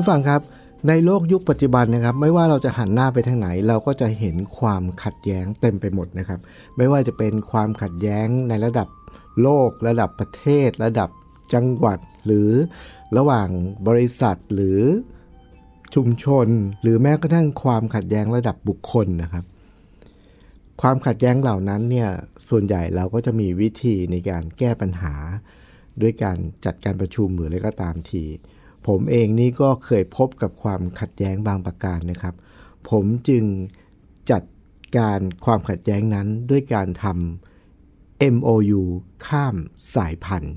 ผู้ฟังครับ ในโลกยุคปัจจุบันนะครับ ไม่ว่าเราจะหันหน้าไปทางไหน เราก็จะเห็นความขัดแย้งเต็มไปหมดนะครับ ไม่ว่าจะเป็นความขัดแย้งในระดับโลก ระดับประเทศ ระดับจังหวัด หรือระหว่างบริษัทหรือชุมชน หรือแม้กระทั่งความขัดแย้งระดับบุคคลนะครับ ความขัดแย้งเหล่านั้นเนี่ยส่วนใหญ่เราก็จะมีวิธีในการแก้ปัญหา ด้วยการจัดการประชุมหรืออะไรก็ตามที ผมเองนี่ก็เคยพบกับความขัดแย้งบางประการนะครับ ผมจึงจัดการความขัดแย้งนั้นด้วยการทำ MOU ข้ามสายพันธุ์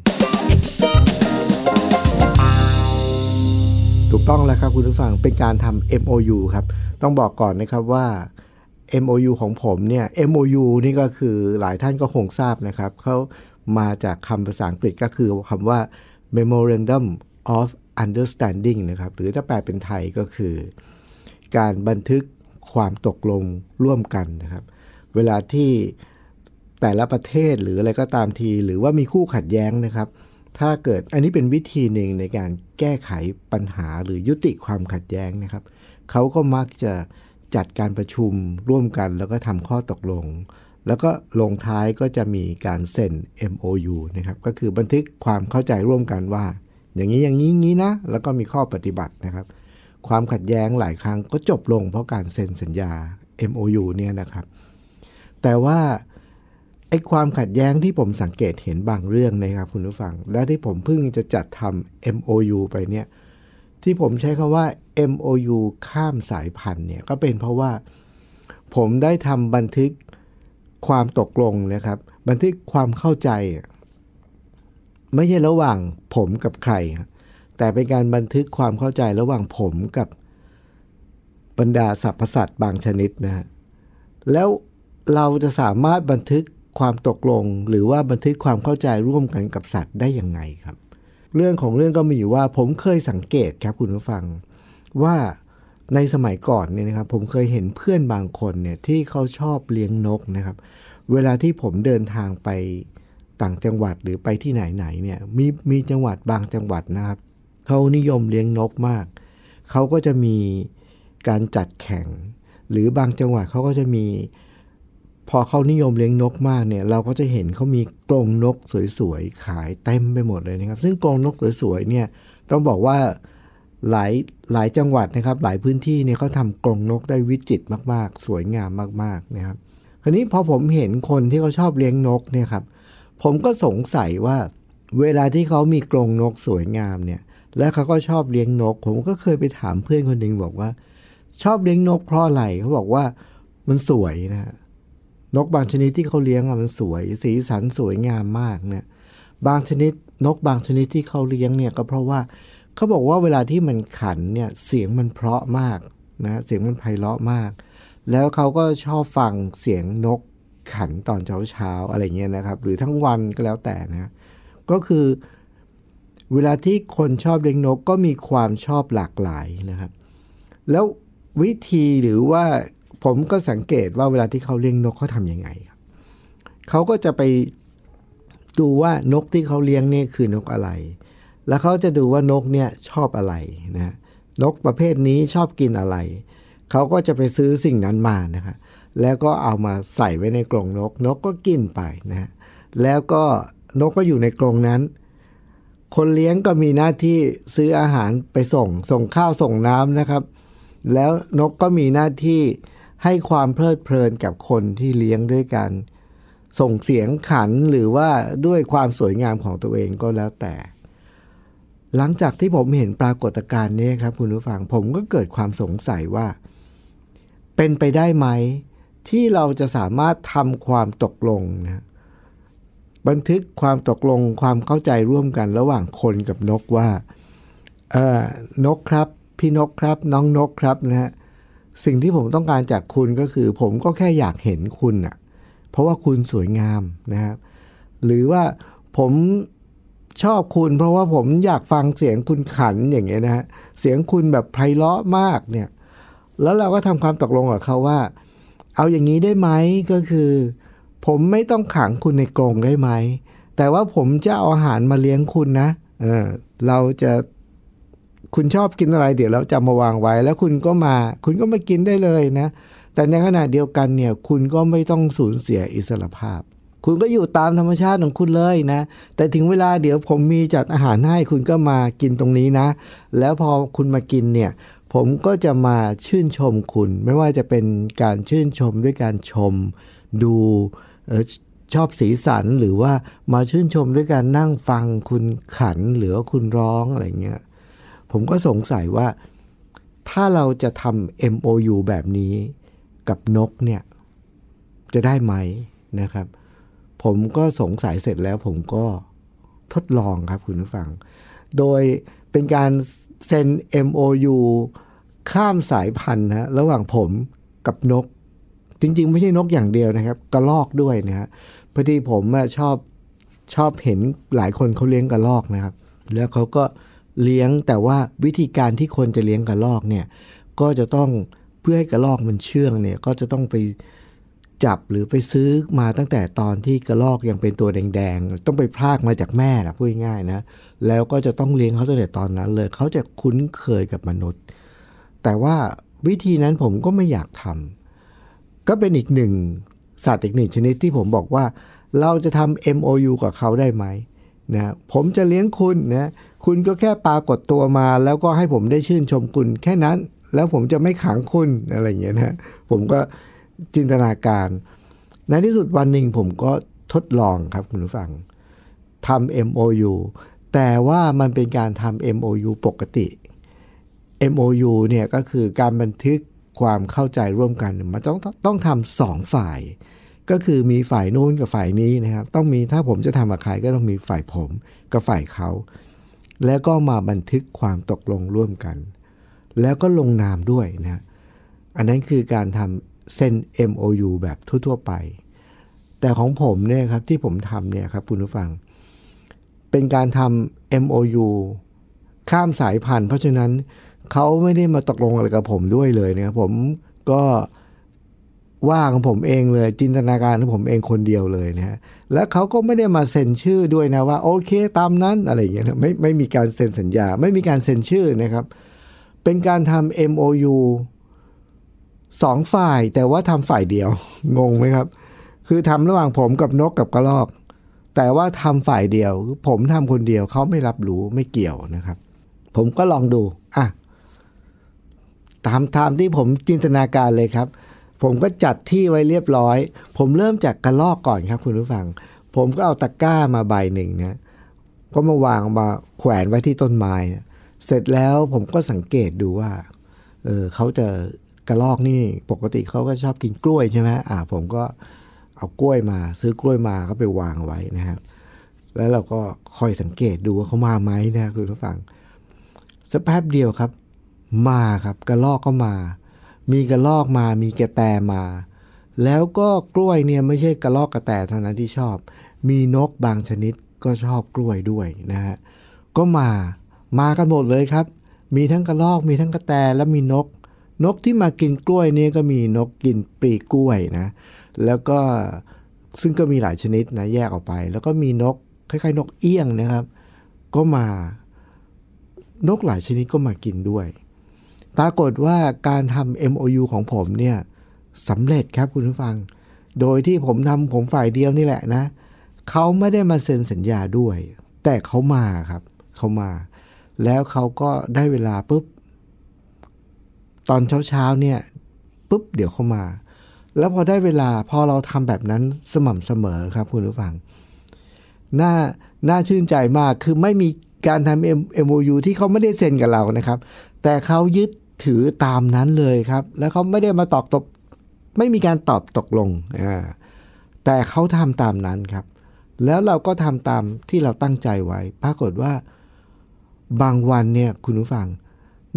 ถูกต้องแล้วครับคุณผู้ฟังเป็นการทำ MOU ครับ ต้องบอกก่อนนะครับว่า MOU ของผมเนี่ย MOU นี่ก็คือหลายท่านก็คงทราบนะครับ เขามาจากคำภาษาอังกฤษก็คือคำว่า Memorandum of Understanding นะครับ หรือถ้าแปลเป็นไทยก็คือ การบันทึกความตกลงร่วมกันนะครับ เวลาที่แต่ละประเทศหรืออะไรก็ตามที หรือว่ามีคู่ขัดแย้งนะครับ ถ้าเกิดอันนี้เป็นวิธีหนึ่งในการแก้ไขปัญหาหรือยุติความขัดแย้งนะครับเขาก็มักจะจัดการประชุมร่วมกันแล้วก็ทำข้อตกลง แล้วก็ลงท้ายก็จะมีการเซ็น MOU นะครับ ก็คือบันทึกความเข้าใจร่วมกันว่า อย่างนี้อย่างนี้งนี้นะ แล้วก็มีข้อปฏิบัตินะครับ ความขัดแย้งหลายครั้งก็จบลงเพราะการเซ็นสัญญา MOU เนี่ยนะครับ แต่ว่าไอ้ความขัดแย้งที่ผมสังเกตเห็นบางเรื่องนะครับคุณผู้ฟัง และที่ผมเพิ่งจะจัดทำ MOU ไปเนี่ยที่ผมใช้คำว่า MOU ข้ามสายพันธุ์เนี่ยก็เป็นเพราะว่าผมได้ทำบันทึกความตกลงนะครับ บันทึกความเข้าใจ ไม่ใช่ระหว่างผมกับใคร แต่เป็นการบันทึกความเข้าใจระหว่างผมกับบรรดาสรรพสัตว์บางชนิดนะฮะแล้วเราจะสามารถบันทึกความตกลง หรือว่าบันทึกความเข้าใจร่วมกันกับสัตว์ได้ยังไงครับ เรื่องของเรื่องก็มีอยู่ว่าผมเคยสังเกตครับคุณผู้ฟัง ว่าในสมัยก่อนเนี่ยนะครับ ผมเคยเห็นเพื่อนบางคนเนี่ยที่เขาชอบเลี้ยงนกนะครับ เวลาที่ผมเดินทางไป ต่างจังหวัดหรือไปที่ไหนๆเนี่ยมีมีจังหวัดบางจังหวัดนะครับเขานิยมเลี้ยงนกมาก เขาก็จะมีการจัดแข่ง หรือบางจังหวัดเขาก็จะมี พอเขานิยมเลี้ยงนกมากเนี่ย เราก็จะเห็นเขามีกรงนกสวยๆขายเต็มไปหมดเลยนะครับ ซึ่งกรงนกสวยๆเนี่ยต้องบอกว่าหลายหลายจังหวัดนะครับ หลายพื้นที่เนี่ยเขาทำกรงนกได้วิจิตรมาก ๆ สวยงามมากๆนะครับ คราวนี้พอผมเห็นคนที่เขาชอบเลี้ยงนกเนี่ยครับ ผมก็สงสัยว่า เวลาที่เขามีกรงนกสวยงามเนี่ย และเขาก็ชอบเลี้ยงนก ผมก็เคยไปถามเพื่อนคนหนึ่งบอกว่า ชอบเลี้ยงนกเพราะอะไรเขาบอกว่ามันสวยนะฮะนกบางชนิดที่เขาเลี้ยงอะมันสวย สีสันสวยงามมากเนี่ยบางชนิดนกบางชนิดที่เขาเลี้ยงเนี่ยก็เพราะว่าเขาบอกว่าเวลาที่มันขันเนี่ยเสียงมันเพราะมากนะเสียงมันไพเราะมาก แล้วเขาก็ชอบฟังเสียงนก ขันตอนเช้าเช้าๆอะไรเงี้ยนะครับ หรือทั้งวันก็แล้วแต่นะก็คือเวลาที่คนชอบเลี้ยงนกก็มีความชอบหลากหลายนะครับ แล้ววิธีหรือว่าผมก็สังเกตว่าเวลาที่เขาเลี้ยงนกเขาทำยังไงครับเขาก็จะไปดูว่านกที่เขาเลี้ยงนี่คือนกอะไร แล้วเขาจะดูว่านกเนี่ยชอบอะไรนะนกประเภทนี้ชอบกินอะไร เขาก็จะไปซื้อสิ่งนั้นมานะครับ แล้วก็เอามาใส่ไว้ในกรงนก นกก็กินไปนะแล้วก็นกก็อยู่ในกรงนั้น คนเลี้ยงก็มีหน้าที่ซื้ออาหารไปส่ง ส่งข้าวส่งน้ำนะครับ แล้วนกก็มีหน้าที่ให้ความเพลิดเพลินกับคนที่เลี้ยงด้วยกัน ส่งเสียงขันหรือว่าด้วยความสวยงามของตัวเองก็แล้วแต่ หลังจากที่ผมเห็นปรากฏการณ์นี้ครับคุณผู้ฟังผมก็เกิดความสงสัยว่า เป็นไปได้ไหม ที่เราจะสามารถทำความตกลงนะบันทึกความตกลงความเข้าใจร่วมกันระหว่างคนกับนกว่าเออนกครับ พี่นกครับ น้องนกครับนะฮะสิ่งที่ผมต้องการจากคุณก็คือ ผมก็แค่อยากเห็นคุณอะ่ะเพราะว่าคุณสวยงามนะครับ หรือว่าผมชอบคุณ เพราะว่าผมอยากฟังเสียงคุณขันอย่างเงี้ยนะฮะเสียงคุณแบบไพเราะมากเนี่ย แล้วเราก็ทำความตกลงกับเขาว่า เอาอย่างนี้ได้ไหมก็คือ ผมไม่ต้องขังคุณในกรงได้ไหม แต่ว่าผมจะเอาอาหารมาเลี้ยงคุณนะ เออ เราจะคุณชอบกินอะไร เดี๋ยวเราจะมาวางไว้ แล้วคุณก็มา คุณก็มากินได้เลยนะ แต่ในขณะเดียวกันเนี่ย คุณก็ไม่ต้องสูญเสียอิสรภาพ คุณก็อยู่ตามธรรมชาติของคุณเลยนะ แต่ถึงเวลาเดี๋ยวผมมีจัดอาหารให้คุณก็มากินตรงนี้นะ แล้วพอคุณมากินเนี่ย ผมก็จะมาชื่นชมคุณ ไม่ว่าจะเป็นการชื่นชมด้วยการชม ดูออชอบสีสันหรือว่ามาชื่นชมด้วยการนั่งฟังคุณขันหรือว่าคุณร้องอะไรเงี้ยผมก็สงสัยว่า ถ้าเราจะทำ MOU แบบนี้กับนกเนี่ย จะได้ไหมนะครับ ผมก็สงสัยเสร็จแล้วผมก็ทดลองครับคุณผู้ฟัง โดยเป็นการเซ็น MOU ข้ามสายพันธุ์นะระหว่างผมกับนก จริง ๆ ไม่ใช่นกอย่างเดียวนะครับ กระลอกด้วยนะฮะพอดีผมชอบชอบเห็นหลายคนเขาเลี้ยงกระลอกนะครับ แล้วเขาก็เลี้ยงแต่ว่าวิธีการที่คนจะเลี้ยงกระลอกเนี่ย ก็จะต้องเพื่อให้กระลอกมันเชื่องเนี่ย ก็จะต้องไปจับหรือไปซื้อมาตั้งแต่ตอนที่กระลอกยังเป็นตัวแดงๆ ต้องไปพรากมาจากแม่นะพูดง่ายๆนะ แล้วก็จะต้องเลี้ยงเขาตั้งแต่ตอนนั้นเลย เขาจะคุ้นเคยกับมนุษย์ แต่ว่าวิธีนั้นผมก็ไม่อยากทำก็เป็นอีกหนึ่งสัตว์อีกหนึ่งชนิดที่ผมบอกว่า เราจะทำ MOU กับเขาได้ไหมนะผมจะเลี้ยงคุณนะคุณก็แค่ปรากฏตัวมา แล้วก็ให้ผมได้ชื่นชมคุณแค่นั้น แล้วผมจะไม่ขังคุณอะไรอย่างเงี้ยนะผมก็จินตนาการ ในที่สุดวันหนึ่งผมก็ทดลองครับคุณผู้ฟังทำ MOU แต่ว่ามันเป็นการทำ MOU ปกติ MOU เนี่ยก็คือการบันทึกความเข้าใจร่วมกันมันต้องต้องทำสองฝ่าย ก็คือมีฝ่ายนู้นกับฝ่ายนี้นะครับต้องมีถ้าผมจะทำกับใครก็ต้องมีฝ่ายผมกับฝ่ายเขา แล้วก็มาบันทึกความตกลงร่วมกัน แล้วก็ลงนามด้วยนะอันนั้นคือการทำเซ็น MOU แบบทั่วๆไป แต่ของผมเนี่ยครับที่ผมทำเนี่ยครับคุณผู้ฟัง เป็นการทำ MOU ข้ามสายพันธุ์เพราะฉะนั้น เขาไม่ได้มาตกลงอะไรกับผมด้วยเลยนะครับผมก็ว่าของผมเองเลยจินตนาการของผมเองคนเดียวเลยนะฮะและเขาก็ไม่ได้มาเซ็นชื่อด้วยนะว่าโอเคตามนั้นอะไรอย่างเงี้ยไม่ไม่มีการเซ็นสัญญา ไม่มีการเซ็นชื่อนะครับ เป็นการทำ MOU สองฝ่ายแต่ว่าทำฝ่ายเดียว งงไหมครับ คือทำระหว่างผมกับนกกับกระรอก แต่ว่าทำฝ่ายเดียว ผมทำคนเดียวเขาไม่รับรู้ไม่เกี่ยวนะครับ ผมก็ลองดูอะ ตามตามที่ผมจินตนาการเลยครับ ผมก็จัดที่ไว้เรียบร้อย ผมเริ่มจากกระลอกก่อนครับ คุณผู้ฟัง ผมก็เอาตะกร้ามาใบหนึ่งนะก็มาวางมาแขวนไว้ที่ต้นไม้นะเสร็จแล้วผมก็สังเกตดูว่า เออเขาจะกระลอกนี่ปกติเขาก็ชอบกินกล้วยใช่ไหมอ่า ผมก็เอากล้วยมา ซื้อกล้วยมาก็ไปวางไว้นะครับ แล้วเราก็คอยสังเกตดูว่าเขามาไหมนะคุณผู้ฟังสักแป๊บเดียวครับ มาครับกระลอกก็มา มีกระลอกมามีกระแตมา แล้วก็กล้วยเนี่ยไม่ใช่กระลอกกระแตเท่านั้นที่ชอบ มีนกบางชนิดก็ชอบกล้วยด้วยนะฮะก็มามากันหมดเลยครับ มีทั้งกระลอกมีทั้งกระแตและมีนก นกที่มากินกล้วยนี่ก็มีนกกินปลีกล้วยนะ แล้วก็ซึ่งก็มีหลายชนิดนะแยกออกไป แล้วก็มีนกคล้ายๆ นกเอี้ยงนะครับ ก็มา นกหลายชนิดก็มากินด้วย ปรากฏว่าการทำ MOU ของผมเนี่ยสำเร็จครับคุณผู้ฟัง โดยที่ผมทำผมฝ่ายเดียวนี่แหละนะเขาไม่ได้มาเซ็นสัญญาด้วย แต่เขามาครับเขามา แล้วเขาก็ได้เวลาปุ๊บ ตอนเช้าๆเนี่ยปุ๊บเดี๋ยวเขามา แล้วพอได้เวลาพอเราทำแบบนั้นสม่ำเสมอครับคุณผู้ฟังน่าน่าชื่นใจมากคือไม่มีการทำ MOU ที่เขาไม่ได้เซ็นกับเรานะครับ แต่เขายึด ถือตามนั้นเลยครับ แล้วเขาไม่ได้มาตอกตบ ไม่มีการตอบตกลง แต่เขาทำตามนั้นครับ แล้วเราก็ทำตามที่เราตั้งใจไว้ ปรากฏว่า บางวันเนี่ยคุณผู้ฟัง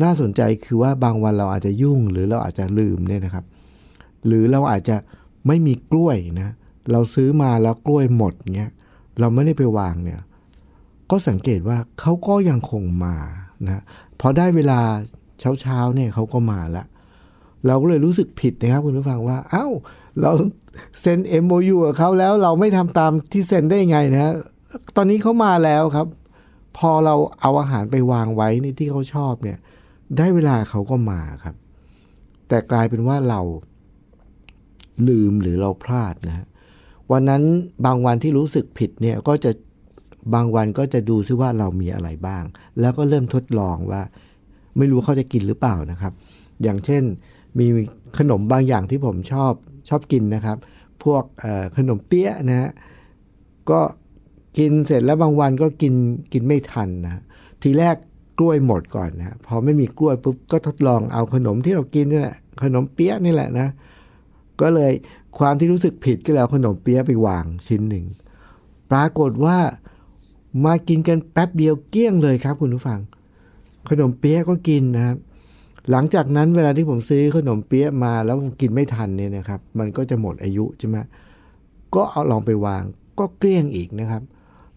น่าสนใจคือว่าบางวันเราอาจจะยุ่ง หรือเราอาจจะลืมเนี่ยนะครับ หรือเราอาจจะไม่มีกล้วยนะ เราซื้อมาแล้วกล้วยหมดเงี้ย เราไม่ได้ไปวางเนี่ย ก็สังเกตว่าเขาก็ยังคงมานะพอได้เวลา เช้าเช้าๆเนี่ยเขาก็มาละเราก็เลยรู้สึกผิดนะครับคุณผู้ฟังว่า เอ้า เราเซ็น MOU กับเขาแล้วเราไม่ทำตามที่เซ็นได้ไงนะ ตอนนี้เขามาแล้วครับ พอเราเอาอาหารไปวางไว้ในที่เขาชอบเนี่ย ได้เวลาเขาก็มาครับ แต่กลายเป็นว่าเราลืมหรือเราพลาดนะฮะวันนั้นบางวันที่รู้สึกผิดเนี่ยก็จะบางวันก็จะดูซิว่าเรามีอะไรบ้าง แล้วก็เริ่มทดลองว่า ไม่รู้เขาจะกินหรือเปล่านะครับ อย่างเช่นมีขนมบางอย่างที่ผมชอบชอบกินนะครับ พวกขนมเปี๊ยะนะฮะก็กินเสร็จแล้วบางวันก็กินกินไม่ทันนะทีแรกกล้วยหมดก่อนนะพอไม่มีกล้วยปุ๊บก็ทดลองเอาขนมที่เรากินนี่แหละขนมเปี๊ยะนี่แหละนะก็เลยความที่รู้สึกผิดก็แล้วขนมเปี๊ยะไปวางชิ้นหนึ่ง ปรากฏว่ามากินกันแป๊บเดียวเกลี้ยงเลยครับคุณผู้ฟัง ขนมเปี๊ยะก็กินนะครับหลังจากนั้นเวลาที่ผมซื้อขนมเปี๊ยะมาแล้วกินไม่ทันเนี่ยนะครับ มันก็จะหมดอายุใช่ไหมก็เอาลองไปวางก็เกลี้ยงอีกนะครับ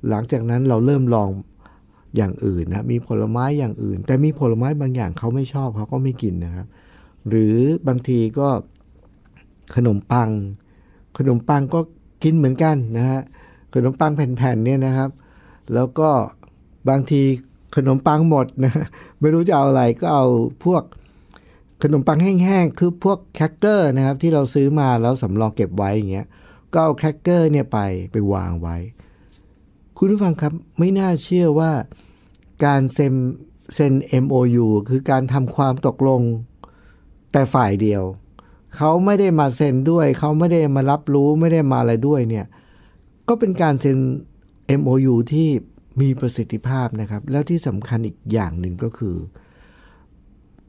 หลังจากนั้นเราเริ่มลองอย่างอื่นนะมีผลไม้อย่างอื่น แต่มีผลไม้บางอย่างเขาไม่ชอบเขาก็ไม่กินนะครับ หรือบางทีก็ขนมปัง ขนมปังก็กินเหมือนกันนะฮะขนมปังแผ่นๆเนี่ยนะครับ แล้วก็บางที ขนมปังหมดนะไม่รู้จะเอาอะไรก็เอาพวกขนมปังแห้งๆ คือพวกแครกเกอร์นะครับ ที่เราซื้อมาแล้วสำรองเก็บไว้อย่างเงี้ยก็เอาแครกเกอร์เนี่ยไปไปวางไว้ คุณผู้ฟังครับไม่น่าเชื่อว่าการเซ็นเซ็น MOU คือการทำความตกลงแต่ฝ่ายเดียว เขาไม่ได้มาเซ็นด้วย เขาไม่ได้มารับรู้ไม่ได้มาอะไรด้วยเนี่ยก็เป็นการเซ็น MOU ที่ มีประสิทธิภาพนะครับ แล้วที่สำคัญอีกอย่างหนึ่งก็คือ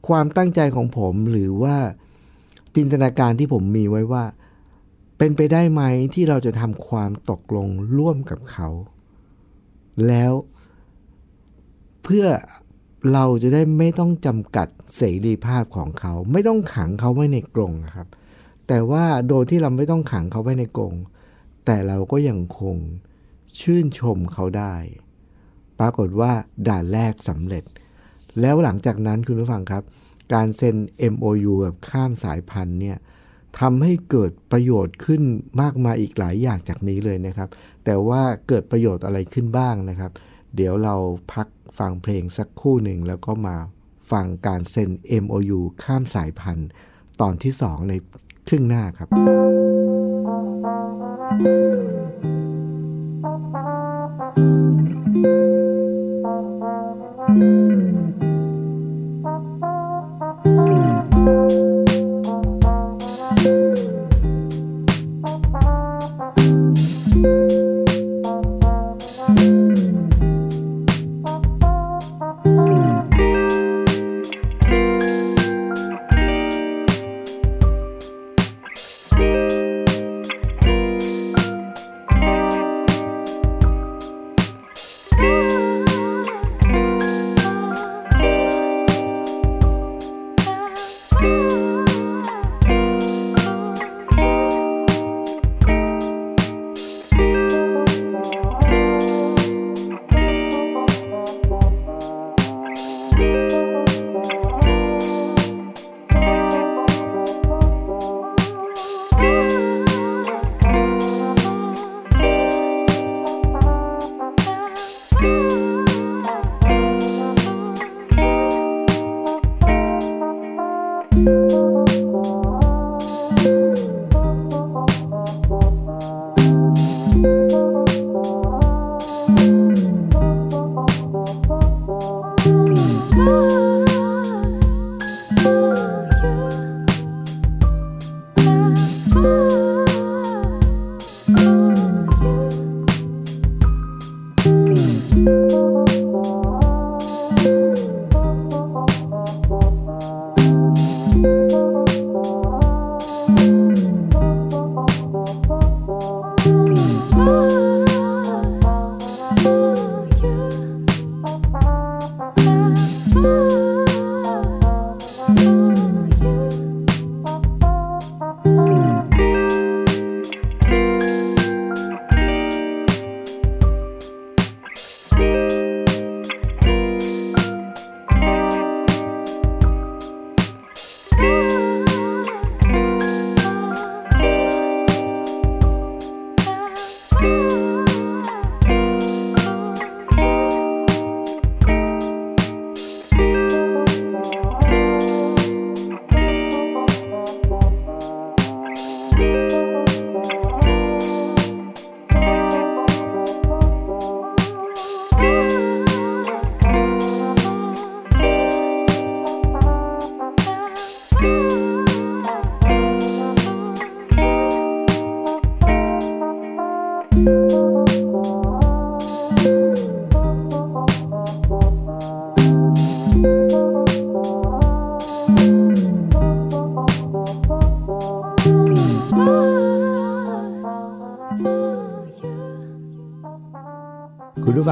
ความตั้งใจของผมหรือว่าจินตนาการที่ผมมีไว้ว่า เป็นไปได้ไหมที่เราจะทำความตกลงร่วมกับเขา แล้วเพื่อเราจะได้ไม่ต้องจำกัดเสรีภาพของเขา ไม่ต้องขังเขาไว้ในกรงครับ แต่ว่าโดยที่เราไม่ต้องขังเขาไว้ในกรงแต่เราก็ยังคงชื่นชมเขาได้ ปรากฏว่าด่านแรกสำเร็จ แล้วหลังจากนั้นคุณผู้ฟังครับ การเซ็น MOU แบบข้ามสายพันธุ์เนี่ยทำให้เกิดประโยชน์ขึ้นมากมายอีกหลายอย่างจากนี้เลยนะครับ แต่ว่าเกิดประโยชน์อะไรขึ้นบ้างนะครับ เดี๋ยวเราพักฟังเพลงสักคู่หนึ่งแล้วก็มาฟังการเซ็น MOU ข้ามสายพันธุ์ ตอนที่ 2 ในครึ่งหน้าครับ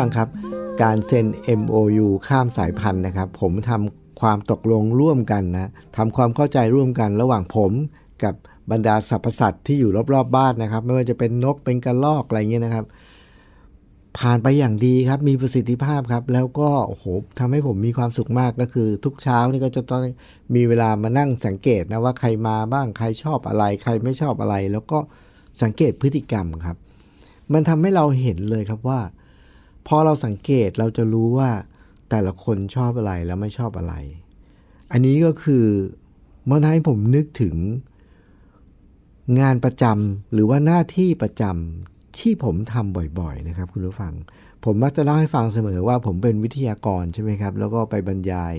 คุณผู้ฟังครับ การเซ็น MOU ข้ามสายพันธุ์นะครับ ผมทำความตกลงร่วมกันนะทำความเข้าใจร่วมกันระหว่างผมกับบรรดาสรรพสัตว์ที่อยู่รอบๆบ้านนะครับ ไม่ว่าจะเป็นนกเป็นกระรอกอะไรเงี้ยนะครับ ผ่านไปอย่างดีครับมีประสิทธิภาพครับ แล้วก็โอ้โหทำให้ผมมีความสุขมากก็คือ ทุกเช้านี่ก็จะต้องมีเวลามานั่งสังเกตนะว่าใครมาบ้างใครชอบอะไร ใครไม่ชอบอะไร แล้วก็สังเกตพฤติกรรมครับ มันทำให้เราเห็นเลยครับว่า พอเราสังเกตเราจะรู้ว่าแต่ละคนชอบอะไรแล้วไม่ชอบอะไร อันนี้ก็คือมันให้ผมนึกถึงงานประจำหรือว่าหน้าที่ประจำที่ผมทำบ่อยๆนะครับ คุณผู้ฟัง ผมมักจะเล่าให้ฟังเสมอว่าผมเป็นวิทยากรใช่ไหมครับ แล้วก็ไปบรรยาย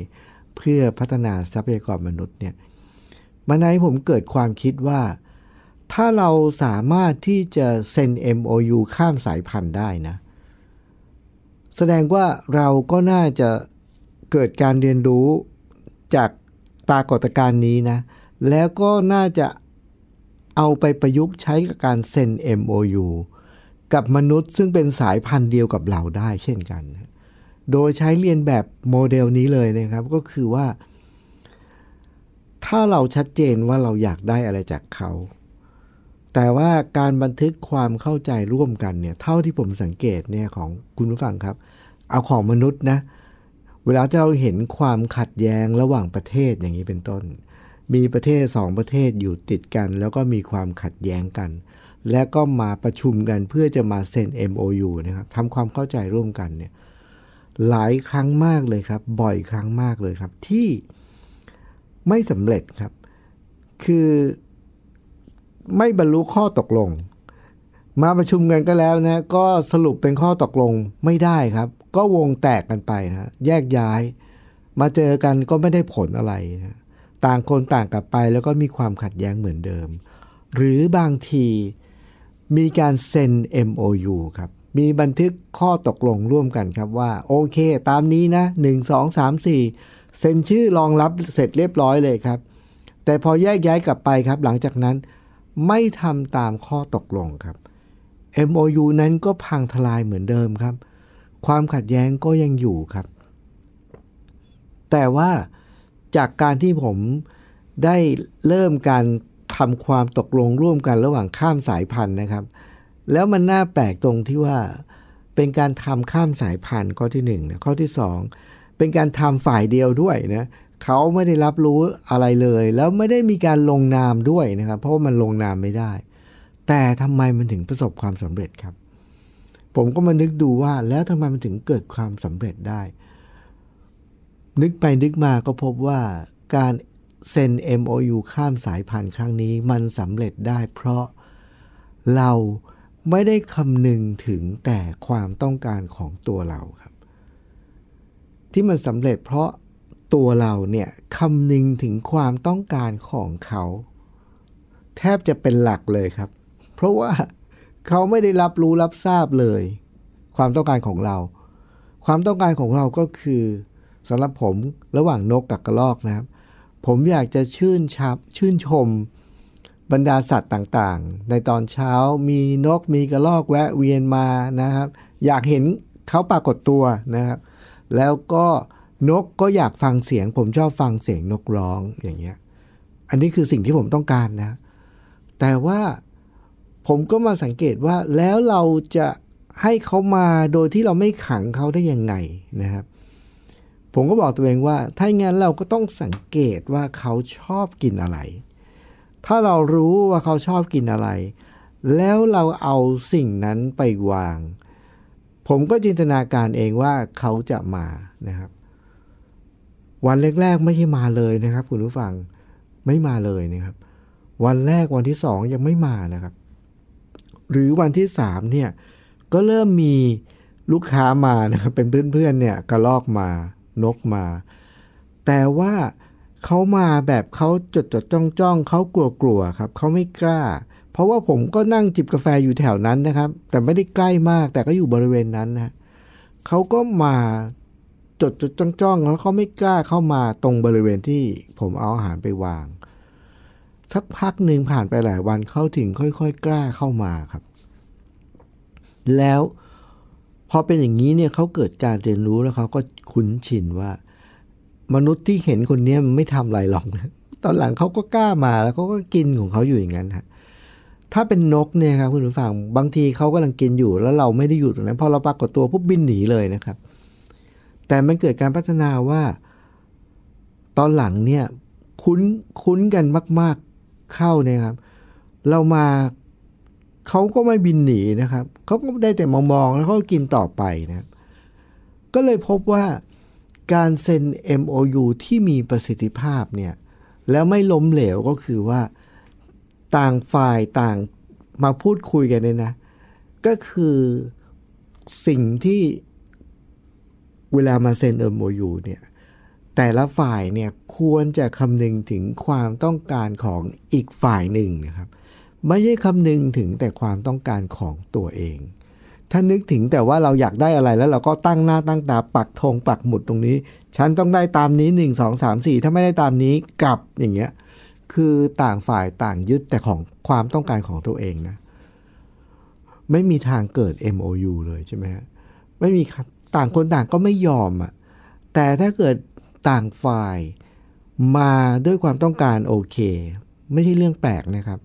เพื่อพัฒนาทรัพยากรมนุษย์เนี่ยมันให้ผมเกิดความคิดว่า ถ้าเราสามารถที่จะเซ็น MOU ข้ามสายพันธุ์ได้นะ แสดงว่าเราก็น่าจะเกิดการเรียนรู้จากปรากฏการณ์นี้นะ แล้วก็น่าจะเอาไปประยุกต์ใช้กับการเซ็น MOU กับมนุษย์ซึ่งเป็นสายพันธุ์เดียวกับเราได้เช่นกัน โดยใช้เรียนแบบโมเดลนี้เลยนะครับ ก็คือว่า ถ้าเราชัดเจนว่าเราอยากได้อะไรจากเขา แต่ว่าการบันทึกความเข้าใจร่วมกันเนี่ย เท่าที่ผมสังเกตเนี่ยของคุณผู้ฟังครับ เอาของมนุษย์นะ เวลาที่เราเห็นความขัดแย้งระหว่างประเทศอย่างนี้เป็นต้น มีประเทศสองประเทศอยู่ติดกัน แล้วก็มีความขัดแย้งกัน และก็มาประชุมกันเพื่อจะมาเซ็น MOU นะครับทำความเข้าใจร่วมกันเนี่ย หลายครั้งมากเลยครับ บ่อยครั้งมากเลยครับ ที่ไม่สำเร็จครับ คือ ไม่บรรลุข้อตกลง มาประชุมกันก็แล้วนะก็สรุปเป็นข้อตกลงไม่ได้ครับ ก็วงแตกกันไปนะแยกย้าย มาเจอกันก็ไม่ได้ผลอะไรนะต่างคนต่างกลับไปแล้วก็มีความขัดแย้งเหมือนเดิม หรือบางทีมีการเซ็น MOU ครับ มีบันทึกข้อตกลงร่วมกันครับว่าโอเค ตามนี้นะ1 2 3 4 เซ็นชื่อรองรับเสร็จเรียบร้อยเลยครับ แต่พอแยกย้ายกลับไปครับ หลังจากนั้น ไม่ทำตามข้อตกลงครับ MOU นั้นก็พังทลายเหมือนเดิมครับ ความขัดแย้งก็ยังอยู่ครับ แต่ว่าจากการที่ผมได้เริ่มการทำความตกลงร่วมกันระหว่างข้ามสายพันธุ์นะครับ แล้วมันน่าแปลกตรงที่ว่าเป็นการทำข้ามสายพันธุ์ข้อที่หนึ่งนะข้อที่สองเป็นการทำฝ่ายเดียวด้วยนะ เขาไม่ได้รับรู้อะไรเลย แล้วไม่ได้มีการลงนามด้วยนะครับ เพราะว่ามันลงนามไม่ได้ แต่ทำไมมันถึงประสบความสำเร็จครับ ผมก็มานึกดูว่าแล้วทำไมมันถึงเกิดความสำเร็จได้ นึกไปนึกมาก็พบว่าการเซ็น MOU ข้ามสายพันธุ์ครั้งนี้มันสำเร็จได้เพราะเราไม่ได้คำนึงถึงแต่ความต้องการของตัวเราครับ ที่มันสำเร็จเพราะ ตัวเราเนี่ยคำนึงถึงความต้องการของเขา แทบจะเป็นหลักเลยครับ เพราะว่าเขาไม่ได้รับรู้รับทราบเลย ความต้องการของเรา ความต้องการของเราก็คือสำหรับผมระหว่างนกกับกระรอกนะครับ ผมอยากจะชื่นชับชื่นชม บรรดาสัตว์ต่างๆ ในตอนเช้ามีนกมีกระรอกแวะเวียนมานะครับ อยากเห็นเขาปรากฏตัวนะครับ แล้วก็ นกก็อยากฟังเสียง ผมชอบฟังเสียงนกร้องอย่างเงี้ย อันนี้คือสิ่งที่ผมต้องการนะ แต่ว่าผมก็มาสังเกตว่าแล้วเราจะให้เขามาโดยที่เราไม่ขังเขาได้ยังไงนะครับ ผมก็บอกตัวเองว่า ถ้าอย่างนั้นเราก็ต้องสังเกตว่าเขาชอบกินอะไร ถ้าเรารู้ว่าเขาชอบกินอะไร แล้วเราเอาสิ่งนั้นไปวาง ผมก็จินตนาการเองว่าเขาจะมานะครับ วันแรกๆไม่ใช่มาเลยนะครับ คุณผู้ฟังไม่มาเลยนะครับ วันแรกวันที่สองยังไม่มานะครับ หรือวันที่สามเนี่ยก็เริ่มมีลูกค้ามานะครับเป็นเพื่อนๆเนี่ยกระลอกมานกมา แต่ว่าเขามาแบบเขาจดจดจ้องจ้องเขากลัวกลัวครับเขาไม่กล้า เพราะว่าผมก็นั่งจิบกาแฟอยู่แถวนั้นนะครับ แต่ไม่ได้ใกล้มากแต่ก็อยู่บริเวณนั้นนะเขาก็มา จดจดจ้องจ้องแล้วเขาไม่กล้าเข้ามาตรงบริเวณที่ผมเอาอาหารไปวาง สักพักหนึ่งผ่านไปหลายวันเขาถึงค่อยๆ กล้าเข้ามาครับ แล้วพอเป็นอย่างนี้เนี่ยเขาเกิดการเรียนรู้แล้วเขาก็คุ้นชินว่า มนุษย์ที่เห็นคนนี้มันไม่ทำอะไรหรอกนะตอนหลังเขาก็กล้ามาแล้วเขาก็กินของเขาอยู่อย่างนั้นฮะถ้าเป็นนกเนี่ยครับคุณผู้ฟังบางทีเขากำลังกินอยู่แล้วเราไม่ได้อยู่ตรงนั้นพอเราปรากฏตัวปุ๊บบินหนีเลยนะครับ แต่มันเกิดการพัฒนาว่า ตอนหลังเนี่ยคุ้นคุ้นกันมาก ๆเข้าเนี่ยครับ เรามาเขาก็ไม่บินหนีนะครับเขาก็ได้แต่มองๆแล้วเขาก็กินต่อไปนะครับก็เลยพบว่าการเซ็น MOU ที่มีประสิทธิภาพเนี่ยแล้วไม่ล้มเหลวก็คือว่าต่างฝ่ายต่างมาพูดคุยกันเนี่ยนะ ก็คือสิ่งที่ เวลามาเซ็น MOU เนี่ยแต่ละฝ่ายเนี่ยควรจะคำนึงถึงความต้องการของอีกฝ่ายหนึ่งนะครับ ไม่ใช่คำนึงถึงแต่ความต้องการของตัวเอง ถ้านึกถึงแต่ว่าเราอยากได้อะไรแล้วเราก็ตั้งหน้าตั้งตาปักธงปักหมุดตรงนี้ ฉันต้องได้ตามนี้ 1 2 3 4 ถ้าไม่ได้ตามนี้กลับอย่างเงี้ยคือต่างฝ่ายต่างยึดแต่ของความต้องการของตัวเองนะไม่มีทางเกิด MOU เลยใช่ไหมฮะไม่มี ต่างคนต่างก็ไม่ยอมอะแต่ถ้าเกิดต่างฝ่ายมาด้วยความต้องการโอเค ไม่ใช่เรื่องแปลกนะครับ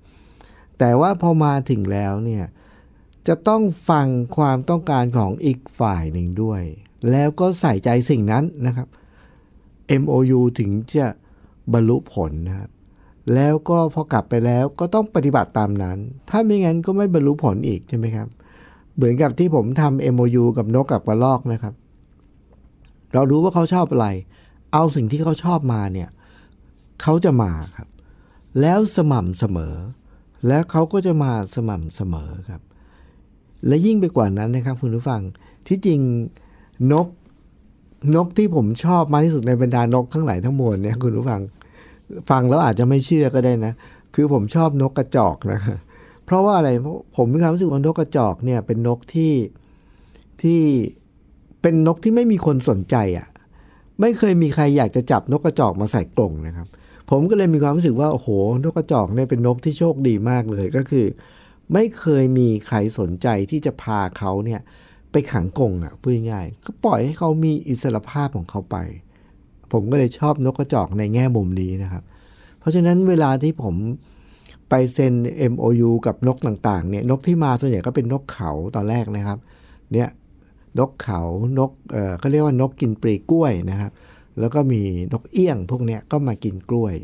แต่ว่าพอมาถึงแล้วเนี่ย จะต้องฟังความต้องการของอีกฝ่ายหนึ่งด้วย แล้วก็ใส่ใจสิ่งนั้นนะครับ MOU ถึงจะบรรลุผลนะครับแล้วก็พอกลับไปแล้วก็ต้องปฏิบัติตามนั้น ถ้าไม่งั้นก็ไม่บรรลุผลอีกใช่ไหมครับ เหมือนกับที่ผมทำ MOU กับนกกับกระรอกนะครับ เรารู้ว่าเขาชอบอะไร เอาสิ่งที่เขาชอบมาเนี่ยเขาจะมาครับ แล้วสม่ำเสมอ แล้วเขาก็จะมาสม่ำเสมอครับ และยิ่งไปกว่านั้นนะครับคุณผู้ฟังที่จริงนกนกที่ผมชอบมากที่สุดในบรรดานกทั้งหลายทั้งมวลเนี่ยคุณผู้ฟังฟังแล้วอาจจะไม่เชื่อก็ได้นะ คือผมชอบนกกระจอกนะครับ เพราะว่าอะไรเพราะผมมีความรู้สึกว่านกกระจอกเนี่ย เป็นนกที่ที่เป็นนกที่ไม่มีคนสนใจอะ่ะ ไม่เคยมีใครอยากจะจับนกกระจอกมาใส่กรงนะครับ ผมก็เลยมีความรู้สึกว่าโอ้โห นกกระจอกเนี่ยเป็นนกที่โชคดีมากเลยก็คือ ไม่เคยมีใครสนใจที่จะพาเขาเนี่ย ไปขังกรงอะพูดง่ายๆก็ปล่อยให้เขามีอิสรภาพของเขาไป ผมก็เลยชอบนกกระจอกในแง่มุมนี้นะครับ เพราะฉะนั้นเวลาที่ผม ไปเซ็น MOU กับนกต่างๆเนี่ยนกที่มาส่วนใหญ่ก็เป็นนกเขาตอนแรกนะครับเนี่ยนกเขานกเอ่อเขาเรียกว่านกกินปลีกล้วยนะครับ แล้วก็มีนกเอี้ยงพวกเนี้ยก็มากินกล้วย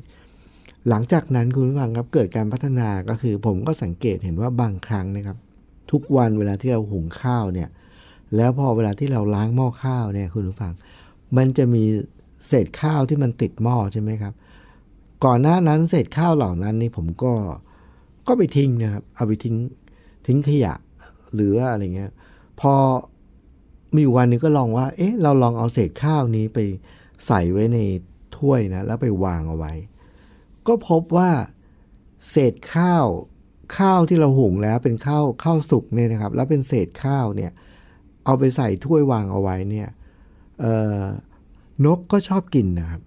หลังจากนั้นคุณผู้ฟังครับเกิดการพัฒนาก็คือผมก็สังเกตเห็นว่าบางครั้งนะครับ ทุกวันเวลาที่เราหุงข้าวเนี่ยแล้วพอเวลาที่เราล้างหม้อข้าวเนี่ยคุณผู้ฟัง มันจะมีเศษข้าวที่มันติดหม้อใช่ไหมครับ ก่อนหน้านั้นเศษข้าวเหล่านั้นนี่ผมก็ก็ไปทิ้งนะครับ เอาไปทิ้งทิ้งขยะหรือว่าอะไรเงี้ย พอมีวันนึงก็ลองว่า เอ๊ะ เราลองเอาเศษข้าวนี้ไปใส่ไว้ในถ้วยนะ แล้วไปวางเอาไว้ ก็พบว่าเศษข้าวข้าวที่เราหุงแล้วเป็นข้าวข้าวสุกเนี่ยนะครับ แล้วเป็นเศษข้าวเนี่ย เอาไปใส่ถ้วยวางเอาไว้เนี่ยนกก็ชอบกินนะครับ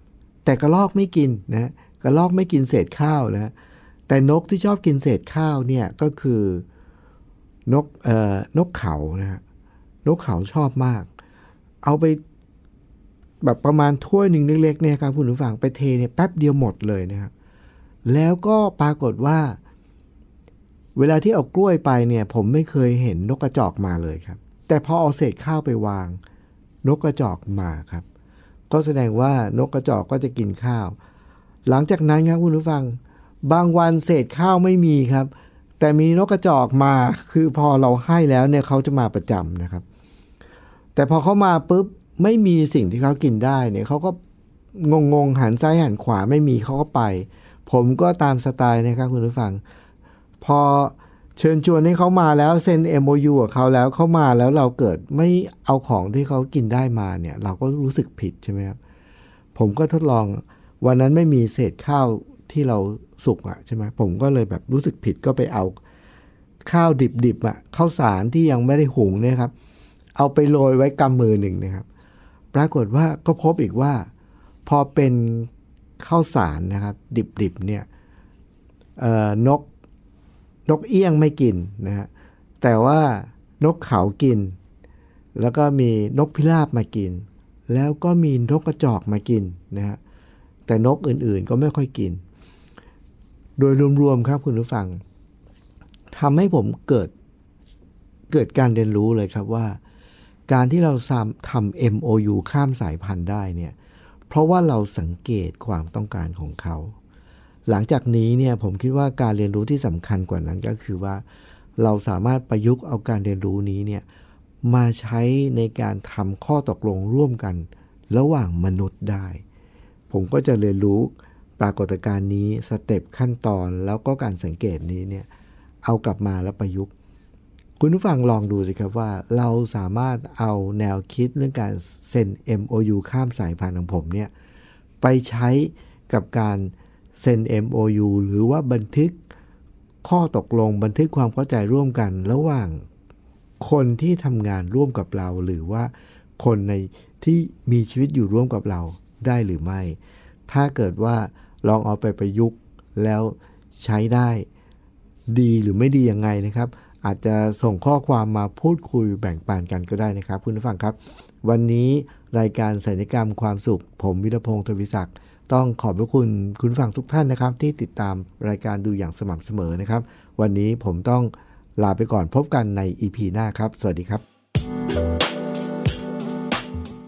แต่กระรอกไม่กินนะ กระรอกไม่กินเศษข้าวนะแต่นกที่ชอบกินเศษข้าวเนี่ยก็คือนกเอ่อนกเขานะฮะนกเขาชอบมาก เอาไปแบบประมาณถ้วยหนึ่งเล็กๆเนี่ยครับคุณผู้ฟังไปเทเนี่ยแป๊บเดียวหมดเลยนะครับแล้วก็ปรากฏว่า เวลาที่เอากล้วยไปเนี่ย ผมไม่เคยเห็นนกกระจอกมาเลยครับ แต่พอเอาเศษข้าวไปวาง นกกระจอกมาครับ ก็แสดงว่านกกระจอกก็จะกินข้าว หลังจากนั้นครับคุณผู้ฟัง บางวันเศษข้าวไม่มีครับ แต่มีนกกระจอกมาคือพอเราให้แล้วเนี่ยเขาจะมาประจำนะครับ แต่พอเขามาปุ๊บไม่มีสิ่งที่เขากินได้เนี่ยเขาก็งงงหันซ้ายหันขวาไม่มีเขาก็ไป ผมก็ตามสไตล์นะครับคุณผู้ฟัง พอเชิญชวนให้เขามาแล้วเซ็น MOU กับเขาแล้วเขามาแล้วเราเกิดไม่เอาของที่เขากินได้มาเนี่ย เราก็รู้สึกผิดใช่ไหมครับผมก็ทดลอง วันนั้นไม่มีเศษข้าวที่เราสุกอะใช่ไหมผมก็เลยแบบรู้สึกผิดก็ไปเอาข้าวดิบๆอะข้าวสารที่ยังไม่ได้หุงเนี่ยครับ เอาไปโรยไว้กำมือหนึ่งนะครับ ปรากฏว่าก็พบอีกว่า พอเป็นข้าวสารนะครับ ดิบๆเนี่ยนกนกเอี้ยงไม่กินนะฮะแต่ว่านกเขากิน แล้วก็มีนกพิราบมากิน แล้วก็มีนกกระจอกมากินนะฮะ แต่นกอื่นๆ ก็ไม่ค่อยกิน โดยรวมๆครับคุณผู้ฟังทำให้ผมเกิดเกิดการเรียนรู้เลยครับว่า การที่เราทำ MOU ข้ามสายพันธุ์ได้เนี่ยเพราะว่าเราสังเกตความต้องการของเขา หลังจากนี้เนี่ยผมคิดว่าการเรียนรู้ที่สำคัญกว่านั้นก็คือว่า เราสามารถประยุกต์เอาการเรียนรู้นี้เนี่ยมาใช้ในการทำข้อตกลงร่วมกัน ระหว่างมนุษย์ได้ ผมก็จะเรียนรู้ปรากฏการณ์นี้สเต็ปขั้นตอนแล้วก็การสังเกตนี้เนี่ยเอากลับมาแล้วประยุกต์ คุณผู้ฟังลองดูสิครับว่า เราสามารถเอาแนวคิดเรื่องการเซ็น MOU ข้ามสายพันธุ์ของผมเนี่ยไปใช้กับการเซ็น MOU หรือว่าบันทึกข้อตกลงบันทึกความเข้าใจร่วมกัน ระหว่างคนที่ทำงานร่วมกับเรา หรือว่าคนในที่มีชีวิตอยู่ร่วมกับเรา ได้หรือไม่ ถ้าเกิดว่าลองเอาไปประยุกต์แล้วใช้ได้ดีหรือไม่ดียังไงนะครับ อาจจะส่งข้อความมาพูดคุยแบ่งปันกันก็ได้นะครับคุณผู้ฟังครับ วันนี้รายการสัญญกรรมความสุข ผมวิรพงศ์ทวิศักดิ์ต้องขอบพระคุณคุณผู้ฟังทุกท่านนะครับ ที่ติดตามรายการดูอย่างสม่ำเสมอนะครับ วันนี้ผมต้องลาไปก่อนพบกันใน EP หน้าครับ สวัสดีครับ